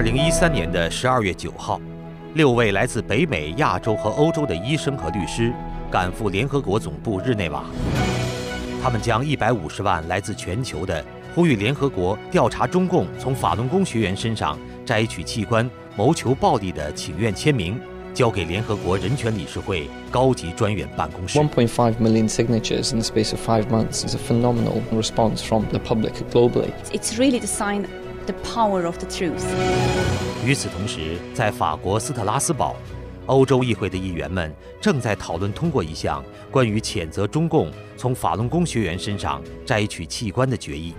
二零一三年的十二月九号，六位来自北美、亚洲和欧洲的医生和律师赶赴联合国总部日内瓦。他们将一百五十万来自全球的呼吁联合国调查中共从法轮功学员身上摘取器官、谋求暴利的请愿签名。交给联合国人权理事会高级专员办公室。1.5 million signatures in the space of five months is a phenomenal response from the public globally. It's really the sign the power of the truth. 与此同时，在法国斯特拉斯堡，欧洲议会的议员们正在讨论通过一项关于谴责中共从法轮功学员身上摘取器官的决议。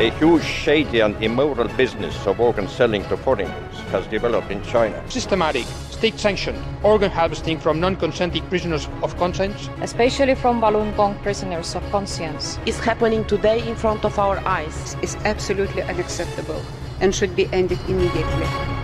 A huge, shady and immoral business of organ selling to foreigners has developed in China. Systematic, state-sanctioned organ harvesting from non-consenting prisoners of conscience, especially from Falun Gong prisoners of conscience, is happening today in front of our eyes. is absolutely unacceptable and should be ended immediately.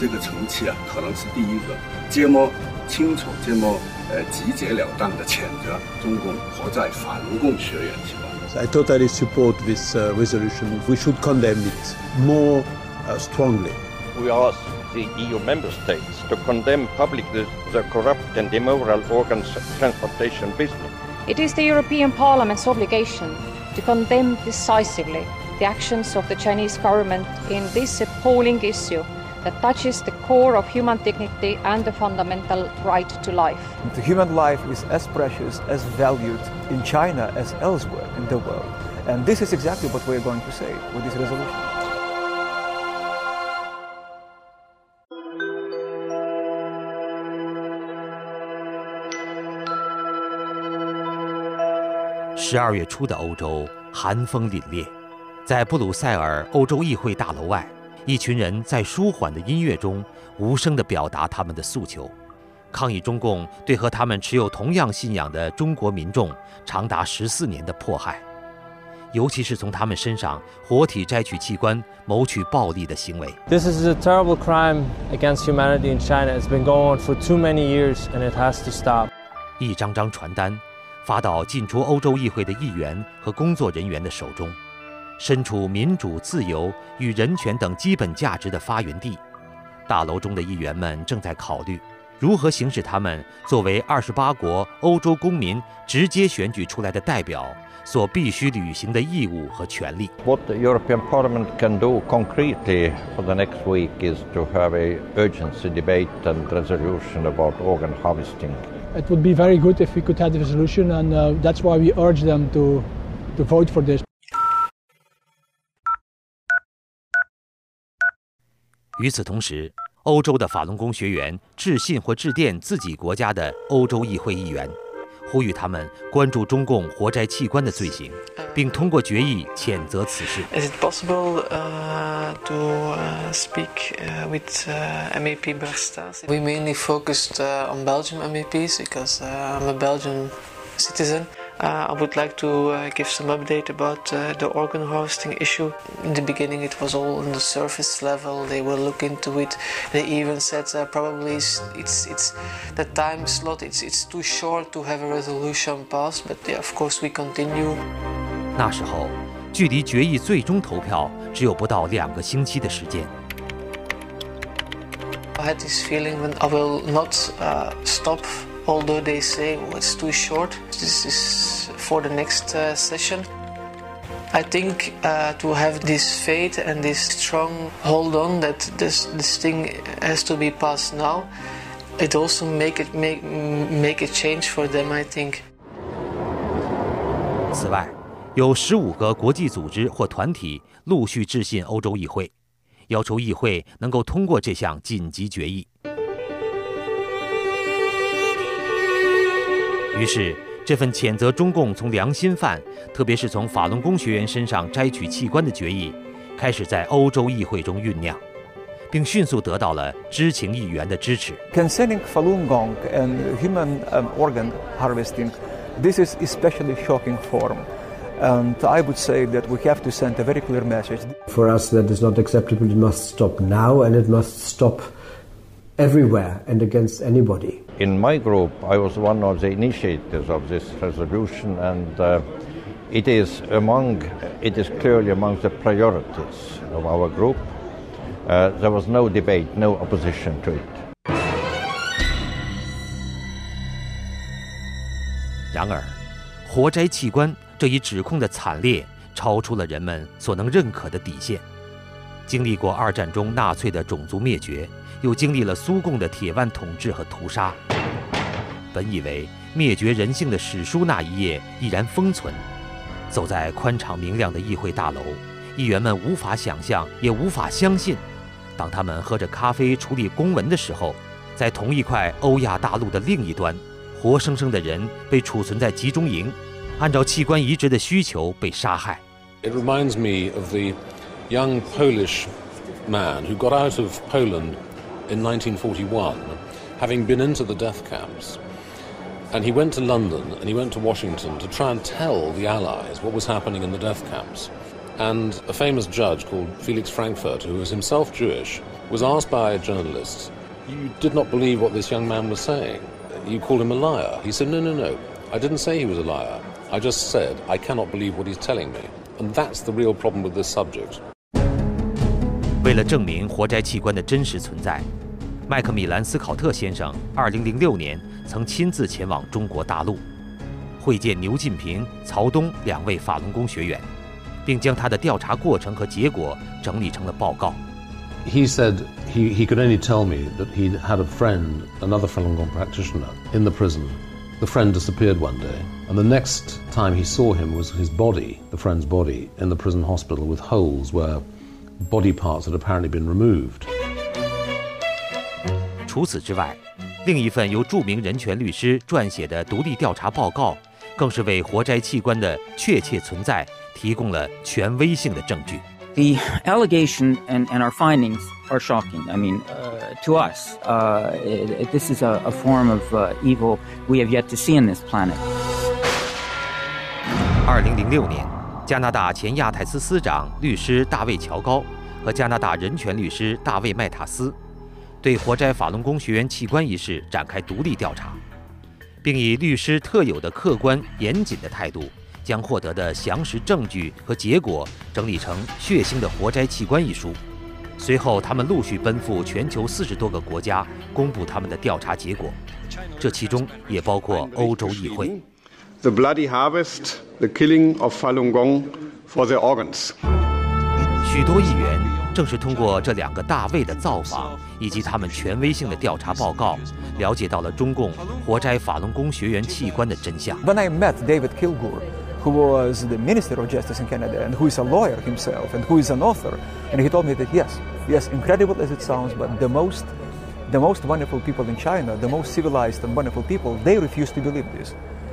这个层次啊，可能是第一个这么清楚、这么呃直截了当的谴责中共活在法轮功学员之外。I totally support this uh, resolution. We should condemn it more uh, strongly. We ask the EU member states to condemn publicly the corrupt and immoral organ transplantation business. It is the European Parliament's obligation to condemn decisively the actions of the Chinese government in this appalling issue that touches the core of human dignity and the fundamental right to life. The human life is as precious, as valued in China as elsewhere in the world. And this is exactly what we're going to say with this resolution. 十二月初的欧洲寒风凛冽，在布鲁塞尔欧洲议会大楼外， 一群人在舒缓的音乐中无声地表达他们的诉求，抗议中共对和他们持有同样信仰的中国民众长达十四年的迫害，尤其是从他们身上活体摘取器官谋取暴利的行为。This is a terrible crime against humanity in China. It's been going on for too many years, and it has to stop. 一张张传单发到进出欧洲议会的议员和工作人员的手中。身处民主、自由与人权等基本价值的发源地，大楼中的议员们正在考虑如何行使他们作为二十八国欧洲公民直接选举出来的代表所必须履行的义务和权利。What the European Parliament can do concretely for the next week is to have a urgency debate and resolution about organ harvesting. It would be very good if we could have the resolution, and uh, that's why we urge them to to vote for this. 与此同时，欧洲的法轮功学员致信或致电自己国家的欧洲议会议员，呼吁他们关注中共活摘器官的罪行，并通过决议谴责此事。Is it possible uh, to uh, speak uh, with uh, MEP Berstas? We mainly focused uh, on Belgium MEPs because uh, I'm a Belgian citizen. Uh, I would like to uh, give some update about uh, the organ harvesting issue. In the beginning, it was all on the surface level. They will look into it. They even said uh, probably it's, it's, it's the time slot. It's it's too short to have a resolution passed. But yeah, of course, we continue. 那时候，距离决议最终投票只有不到两个星期的时间。I had this feeling when I will not uh, stop although they say oh, it's too short, this is for the next uh, session. I think uh, to have this faith and this strong hold on that this this thing has to be passed now, it also make it make make a change for them. I think. 此外，有十五个国际组织或团体陆续致信欧洲议会，要求议会能够通过这项紧急决议。 于是，这份谴责中共从良心犯，特别是从法轮功学员身上摘取器官的决议，开始在欧洲议会中酝酿，并迅速得到了知情议员的支持。Concerning Falun Gong and human um, organ harvesting, This is especially shocking form. And I would say that we have to send a very clear message. For us, that is not acceptable. It must stop now, and it must stop everywhere and against anybody. In my group, I was one of the initiators of this resolution, and uh, it is among, it is clearly among the priorities of our group. Uh, there was no debate, no opposition to it. 然而，活摘器官这一指控的惨烈超出了人们所能认可的底线。 经历过二战中纳粹的种族灭绝，又经历了苏共的铁腕统治和屠杀，本以为灭绝人性的史书那一页依然封存。走在宽敞明亮的议会大楼，议员们无法想象，也无法相信，当他们喝着咖啡处理公文的时候，在同一块欧亚大陆的另一端，活生生的人被储存在集中营，按照器官移植的需求被杀害。It reminds me of the young Polish man who got out of Poland in 1941, having been into the death camps. And he went to London and he went to Washington to try and tell the Allies what was happening in the death camps. And a famous judge called Felix Frankfurt, who was himself Jewish, was asked by a journalist, You did not believe what this young man was saying. You called him a liar. He said, No, no, no. I didn't say he was a liar. I just said, I cannot believe what he's telling me. And that's the real problem with this subject. 为了证明活摘器官的真实存在，麦克米兰斯考特先生2006年曾亲自前往中国大陆，会见牛近平、曹东两位法轮功学员，并将他的调查过程和结果整理成了报告。 He said he, he could only tell me that he'd had a friend, another Falun Gong practitioner, in the prison. The friend disappeared one day, and the next time he saw him was his body, the friend's body, in the prison hospital with holes where body parts had apparently been removed. 除此之外，另一份由着名人权律师撰写的独立调查报告，更是为活摘器官的确切存在提供了权威性的证据。 The allegation and, and our findings are shocking. I mean, uh, to us, uh, it, this is a, a form of uh, evil we have yet to see in this planet. 二零零六年， 加拿大前亚太司司长律师大卫·乔高和加拿大人权律师大卫·麦塔斯，对活摘法轮功学员器官一事展开独立调查，并以律师特有的客观严谨的态度，将获得的详实证据和结果整理成《血腥的活摘器官》一书。随后，他们陆续奔赴全球四十多个国家，公布他们的调查结果，这其中也包括欧洲议会。The bloody harvest, the killing of Falun Gong for their organs. 许多议员正是通过这两个大卫的造访，以及他们权威性的调查报告，了解到了中共活摘法轮功学员器官的真相。 When I met David Kilgour, who was the Minister of Justice in Canada and who is a lawyer himself and who is an author, and he told me that yes, yes, incredible as it sounds, but the most, the most wonderful people in China, the most civilized and wonderful people, they refuse to believe this.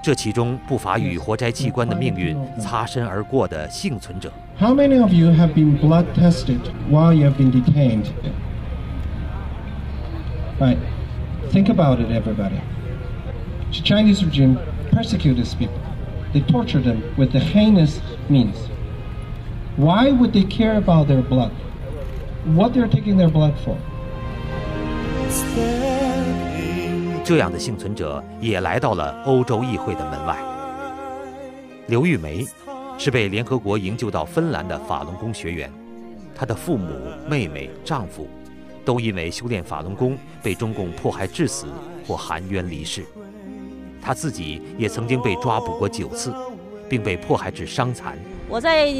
这其中不乏与活摘器官的命运擦身而过的幸存者。 How many of you have been blood tested while you have been detained? Right. Think about it, everybody. The Chinese regime persecute these people. They torture them with the heinous means. Why would they care about their blood? What they're taking their blood for? 这样的幸存者也来到了欧洲议会的门外。刘玉梅是被联合国营救到芬兰的法轮功学员，她的父母、妹妹、丈夫都因为修炼法轮功被中共迫害致死或含冤离世。她自己也曾经被抓捕过九次，并被迫害致伤残。我在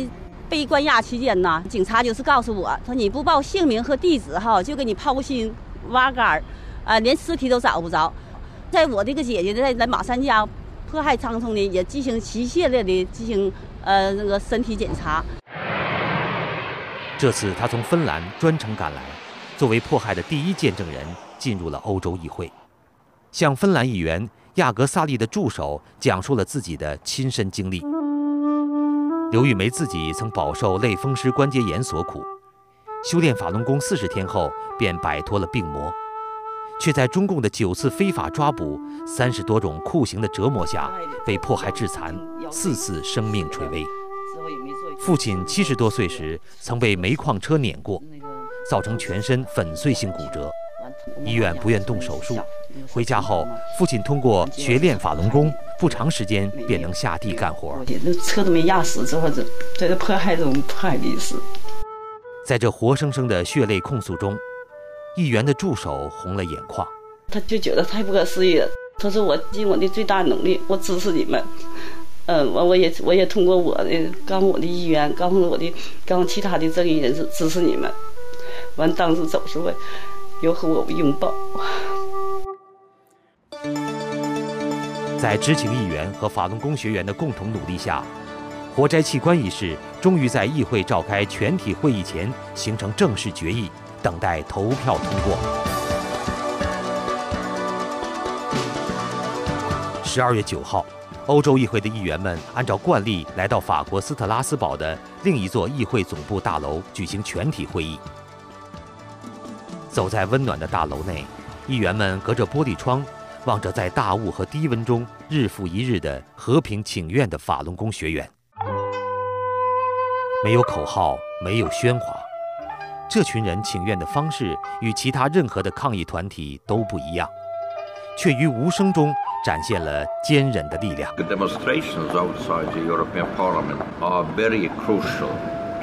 被关押期间呢，警察就是告诉我，说你不报姓名和地址哈，就给你抛心挖肝儿，啊，连尸体都找不着。在我这个姐姐在在马三家迫害苍松的也进行一系列的进行呃那个身体检查。这次他从芬兰专程赶来，作为迫害的第一见证人，进入了欧洲议会，向芬兰议员亚格萨利的助手讲述了自己的亲身经历。刘玉梅自己曾饱受类风湿关节炎所苦，修炼法轮功四十天后便摆脱了病魔，却在中共的九次非法抓捕、三十多种酷刑的折磨下，被迫害致残，四次生命垂危。父亲七十多岁时曾被煤矿车碾过，造成全身粉碎性骨折，医院不愿动手术。回家后，父亲通过学练法轮功，不长时间便能下地干活。那车都没压死，之后这在这迫害中迫害的死。在这活生生的血泪控诉中，议员的助手红了眼眶。他就觉得太不可思议了。他说：“我尽我的最大努力，我支持你们。”嗯，完我也我也通过我的告诉我的议员，告诉我的告诉其他的正义人士支持你们。完当时走时候又和我拥抱。在知情议员和法轮功学员的共同努力下，活摘器官一事终于在议会召开全体会议前形成正式决议，等待投票通过。十二月九号。欧洲议会的议员们按照惯例来到法国斯特拉斯堡的另一座议会总部大楼举行全体会议。走在温暖的大楼内，议员们隔着玻璃窗，望着在大雾和低温中日复一日的和平请愿的法轮功学员。没有口号，没有喧哗，这群人请愿的方式与其他任何的抗议团体都不一样，却于无声中。展现了坚韧的力量。The demonstrations outside the European Parliament are very crucial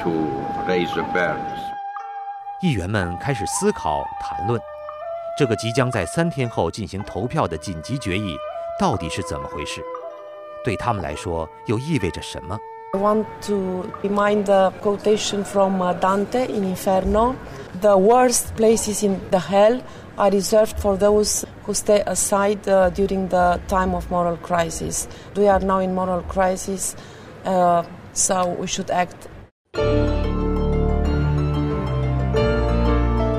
to raise awareness. 议员们开始思考、谈论，这个即将在三天后进行投票的紧急决议到底是怎么回事？对他们来说，又意味着什么？I want to remind the quotation from Dante in Inferno: "The worst places in the hell." are reserved for those who stay aside during the time of moral crisis. We are now in moral crisis, uh, so we should act.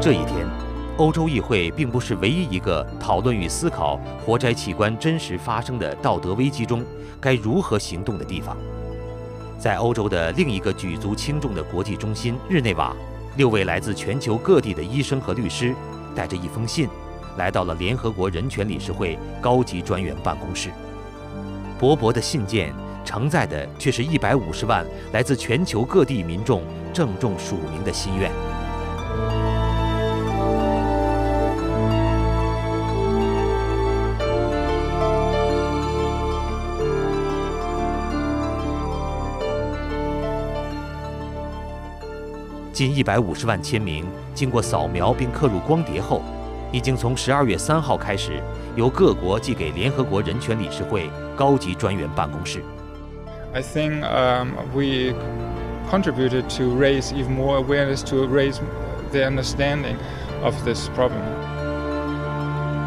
这一天，欧洲议会并不是唯一一个讨论与思考活摘器官真实发生的道德危机中该如何行动的地方。在欧洲的另一个举足轻重的国际中心日内瓦，六位来自全球各地的医生和律师。带着一封信，来到了联合国人权理事会高级专员办公室。薄薄的信件承载的却是一百五十万来自全球各地民众郑重署名的心愿。近一百五十万签名经过扫描并刻入光碟后，已经从十二月三号开始由各国寄给联合国人权理事会高级专员办公室。I think um, we contributed to raise even more awareness to raise the understanding of this problem.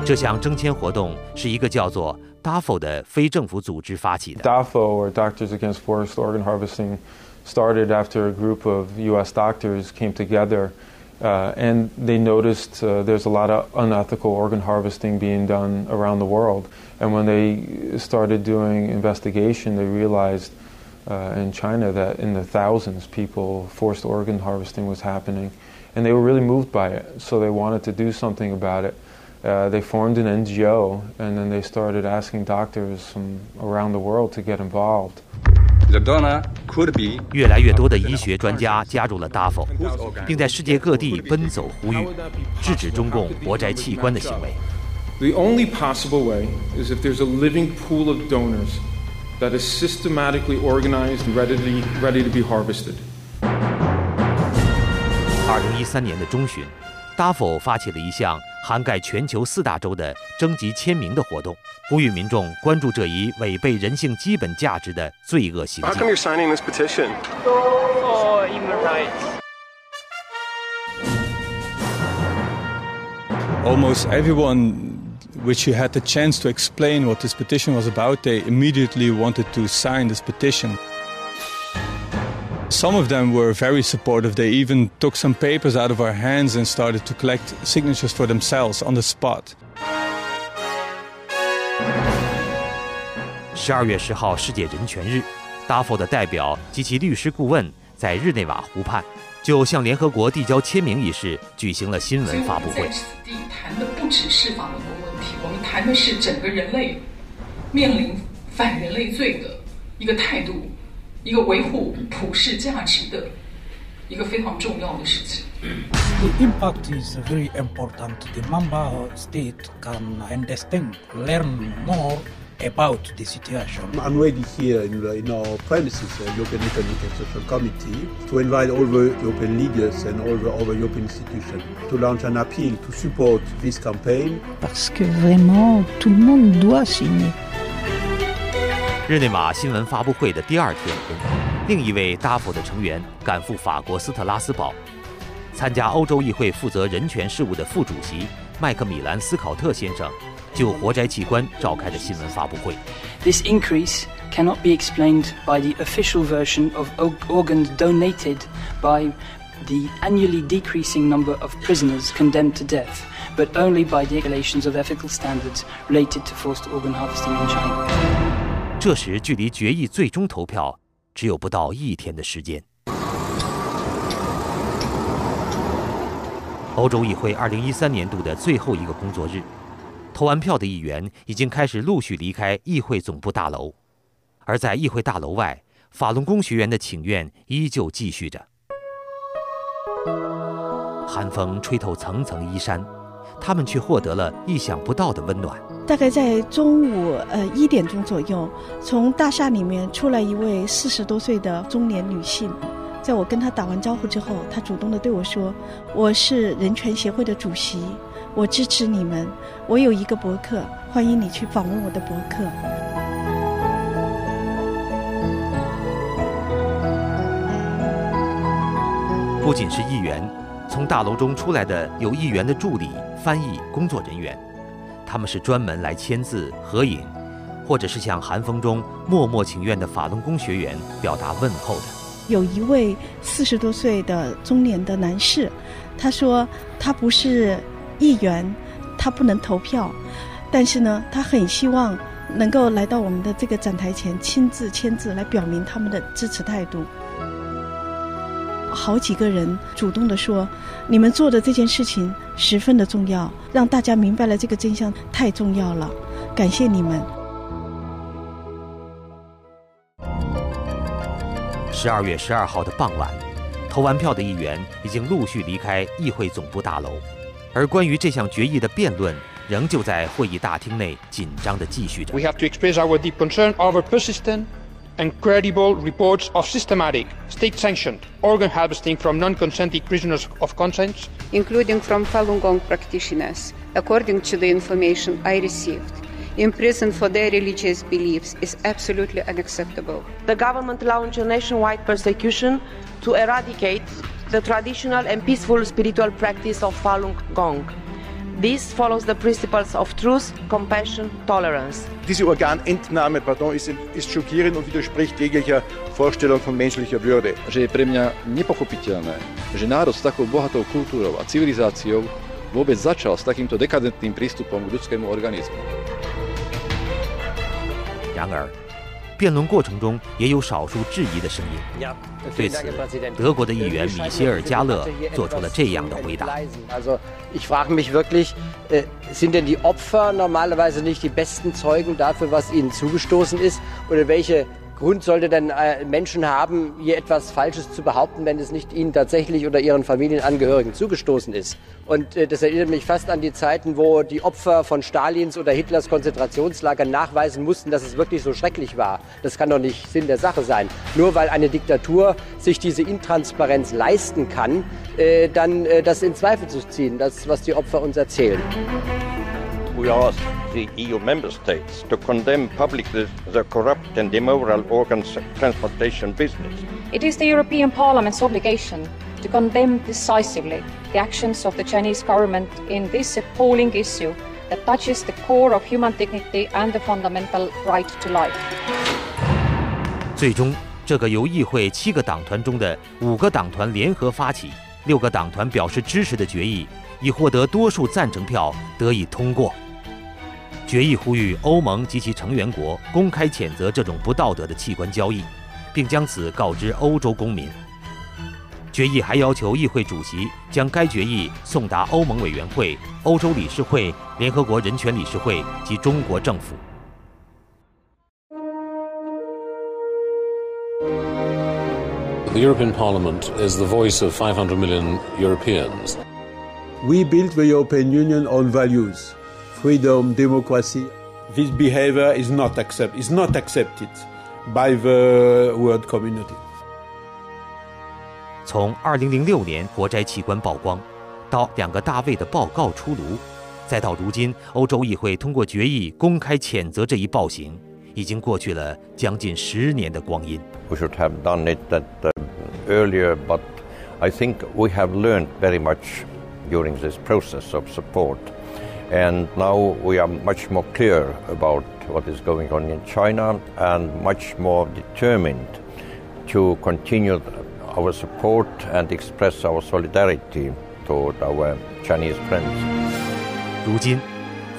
这项征签活动是一个叫做 DAFO 的非政府组织发起的。DAFO or Doctors Against Forest Organ Harvesting started after a group of U.S. doctors came together uh, and they noticed uh, there's a lot of unethical organ harvesting being done around the world. And when they started doing investigation, they realized uh, in China that in the thousands, people forced organ harvesting was happening, and they were really moved by it. So they wanted to do something about it. Uh, they formed an NGO, and then they started asking doctors from around the world to get involved. 越来越多的医学专家加入了 DAFO，并在世界各地奔走呼吁，制止中共活摘器官的行为。The only possible way is if there's a living pool of donors that is systematically organized and ready ready to be harvested. 二零一三年的中旬，DAFO 发起了一项涵盖全球四大洲的征集签名的活动。呼吁民众关注这一违背人性基本价值的罪恶行径。How come you're signing this petition? For human rights. Almost everyone which he had the chance to explain what this petition was about, they immediately wanted to sign this petition. Some of them were very supportive. They even took some papers out of our hands and started to collect signatures for themselves on the spot. 十二月十号，世界人权日，达佛的代表及其律师顾问在日内瓦湖畔，就向联合国递交签名一事举行了新闻发布会。在此地谈的不只是法轮功问题，我们谈的是整个人类面临反人类罪的一个态度，一个维护普世价值的一个非常重要的事情。 The impact is very important. The member state can understand, learn more about the situation. I'm ready here in, in our premises, uh, European Economic and Social Committee, to invite all the European leaders and all the other European institutions to launch an appeal to support this campaign. Parce que vraiment, tout le monde doit signer. 日内瓦新闻发布会的第二天，另一位达佛的成员赶赴法国斯特拉斯堡，参加欧洲议会负责人权事务的副主席麦克米兰斯考特先生就活摘器官召开的新闻发布会。 This increase cannot be explained by the official version of organs donated by the annually decreasing number of prisoners condemned to death, but only by the regulations of ethical standards related to forced organ harvesting in China. 这时，距离决议最终投票只有不到一天的时间。欧洲议会2013年度的最后一个工作日，投完票的议员已经开始陆续离开议会总部大楼，而在议会大楼外，法轮功学员的请愿依旧继续着。寒风吹透层层衣衫，他们却获得了意想不到的温暖。大概在中午呃一点钟左右，从大厦里面出来一位四十多岁的中年女性。在我跟她打完招呼之后，她主动的对我说：“我是人权协会的主席，我支持你们。我有一个博客，欢迎你去访问我的博客。”不仅是议员，从大楼中出来的有议员的助理、翻译、工作人员，他们是专门来签字、合影，或者是向寒风中默默请愿的法轮功学员表达问候的。有一位四十多岁的中年的男士，他说他不是议员，他不能投票，但是呢，他很希望能够来到我们的这个展台前亲自签字，来表明他们的支持态度。好几个人主动的说：“你们做的这件事情十分的重要，让大家明白了这个真相太重要了，感谢你们。”十二月十二号的傍晚，投完票的议员已经陆续离开议会总部大楼，而关于这项决议的辩论仍旧在会议大厅内紧张地继续着。We have to express our deep concern over persistent and credible reports of systematic, state-sanctioned organ harvesting from non-consenting prisoners of conscience, including from Falun Gong practitioners, according to the information I received. Imprisoned for their religious beliefs is absolutely unacceptable. The government launched a nationwide persecution to eradicate the traditional and peaceful spiritual practice of Falun Gong. This follows the principles of truth, compassion, tolerance. Diese Organentnahme pardon, ist, ist schockierend und widerspricht jeglicher Vorstellung von menschlicher Würde. Že je pre mňa nepochopiteľné, že národ s takou bohatou kultúrou a civilizáciou vôbec začal s takýmto dekadentným prístupom k ľudskému organizmu. 然而，辩论过程中也有少数质疑的声音。对此，德国的议员米歇尔·加勒做出了这样的回答。Ich frage mich wirklich, äh, sind denn die Opfer normalerweise nicht die besten Zeugen dafür, was ihnen zugestoßen ist? Oder welche Grund sollte denn äh, Menschen haben, hier etwas Falsches zu behaupten, wenn es nicht ihnen tatsächlich oder ihren Familienangehörigen zugestoßen ist? Und äh, das erinnert mich fast an die Zeiten, wo die Opfer von Stalins oder Hitlers Konzentrationslager nachweisen mussten, dass es wirklich so schrecklich war. Das kann doch nicht Sinn der Sache sein. Nur weil eine Diktatur sich diese Intransparenz leisten kann, äh, dann das in Zweifel zu ziehen, das, was die Opfer uns erzählen. We ask the EU member states to condemn publicly the corrupt and immoral organs transplantation business. It is the European Parliament's obligation to condemn decisively the actions of the Chinese government in this appalling issue that touches the core of human dignity and the fundamental right to life. 最终，这个由议会七个党团中的五个党团联合发起、六个党团表示支持的决议，以获得多数赞成票得以通过。 决议呼吁欧盟及其成员国公开谴责这种不道德的器官交易，并将此告知欧洲公民。决议还要求议会主席将该决议送达欧盟委员会、欧洲理事会、联合国人权理事会及中国政府。The European Parliament is the voice of 500 million Europeans. We built the European Union on values freedom, democracy. This behavior is not, accept, is not accepted by the world community. 从2006年活摘器官曝光，到两个大卫的报告出炉，再到如今欧洲议会通过决议公开谴责这一暴行，已经过去了将近十年的光阴。We should have done it that, uh, earlier, but I think we have learned very much during this process of support. And now we are much more clear about what is going on in China and much more determined to continue our support and express our solidarity toward our Chinese friends. 如今，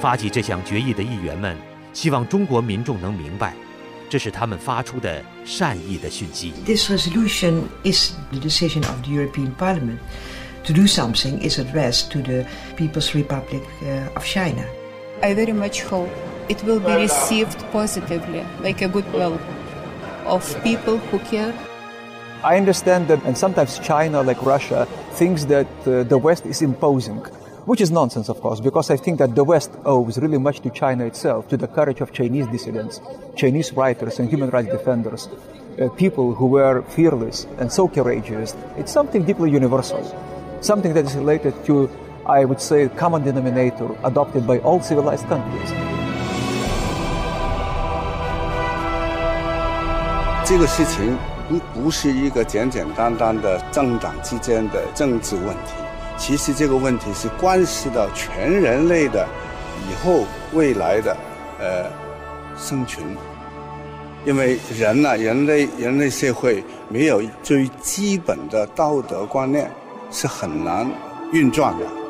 发起这项决议的议员们希望中国民众能明白，这是他们发出的善意的讯息。 This resolution is the decision of the European Parliament to do something is addressed to the People's Republic uh, of China. I very much hope it will be received positively, like a goodwill of people who care. I understand that, and sometimes China, like Russia, thinks that uh, the West is imposing, which is nonsense, of course, because I think that the West owes really much to China itself, to the courage of Chinese dissidents, Chinese writers, and human rights defenders, uh, people who were fearless and so courageous. It's something deeply universal something that is related to, I would say, common denominator adopted by all civilized countries. 这个事情不不是一个简简单单的政党之间的政治问题，其实这个问题是关系到全人类的以后未来的呃生存。因为人呢、啊，人类人类社会没有最基本的道德观念。是很难运转的。